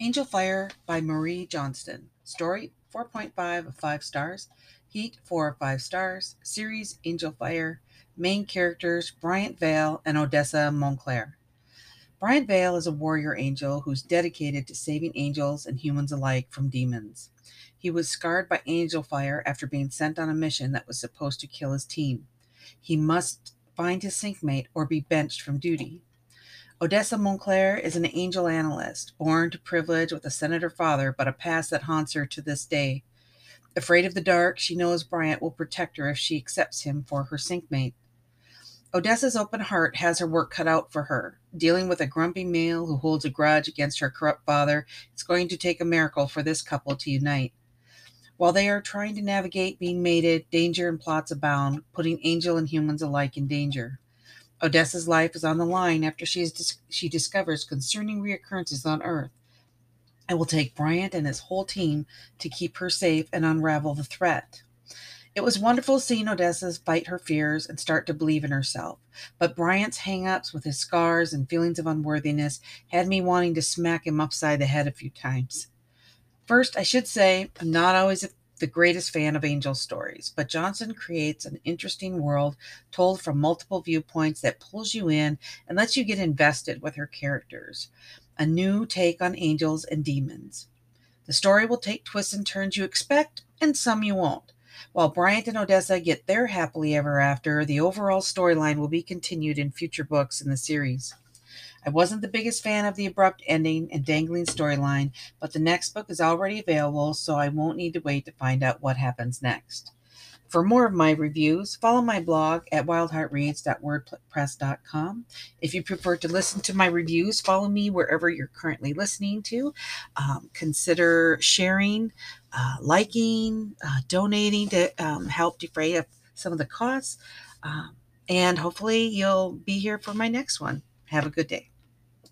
Angel Fire by Marie Johnston. Story 4.5 of 5 stars. Heat 4 of 5 stars. Series Angel Fire. Main characters Bryant Vale and Odessa Montclair. Bryant Vale is a warrior angel who's dedicated to saving angels and humans alike from demons. He was scarred by angel fire after being sent on a mission that was supposed to kill his team. He must find his syncmate or be benched from duty. Odessa Montclair is an angel analyst, born to privilege with a senator father, but a past that haunts her to this day. Afraid of the dark, she knows Bryant will protect her if she accepts him for her syncmate. Odessa's open heart has her work cut out for her. Dealing with a grumpy male who holds a grudge against her corrupt father, it's going to take a miracle for this couple to unite. While they are trying to navigate being mated, danger and plots abound, putting angel and humans alike in danger. Odessa's life is on the line after she, is, she discovers concerning reoccurrences on Earth. It will take Bryant and his whole team to keep her safe and unravel the threat. It was wonderful seeing Odessa fight her fears and start to believe in herself. But Bryant's hang-ups with his scars and feelings of unworthiness had me wanting to smack him upside the head a few times. First, I should say I'm not always a the greatest fan of angel stories, but Johnston creates an interesting world told from multiple viewpoints that pulls you in and lets you get invested with her characters. A new take on angels and demons. The story will take twists and turns you expect, and some you won't. While Bryant and Odessa get their happily ever after, the overall storyline will be continued in future books in the series. I wasn't the biggest fan of the abrupt ending and dangling storyline, but the next book is already available, so I won't need to wait to find out what happens next. For more of my reviews, follow my blog at wyldheartreads.wordpress.com. If you prefer to listen to my reviews, follow me wherever you're currently listening to. Um, consider sharing, uh, liking, uh, donating to um, help defray some of the costs. Um, and hopefully, you'll be here for my next one. Have a good day.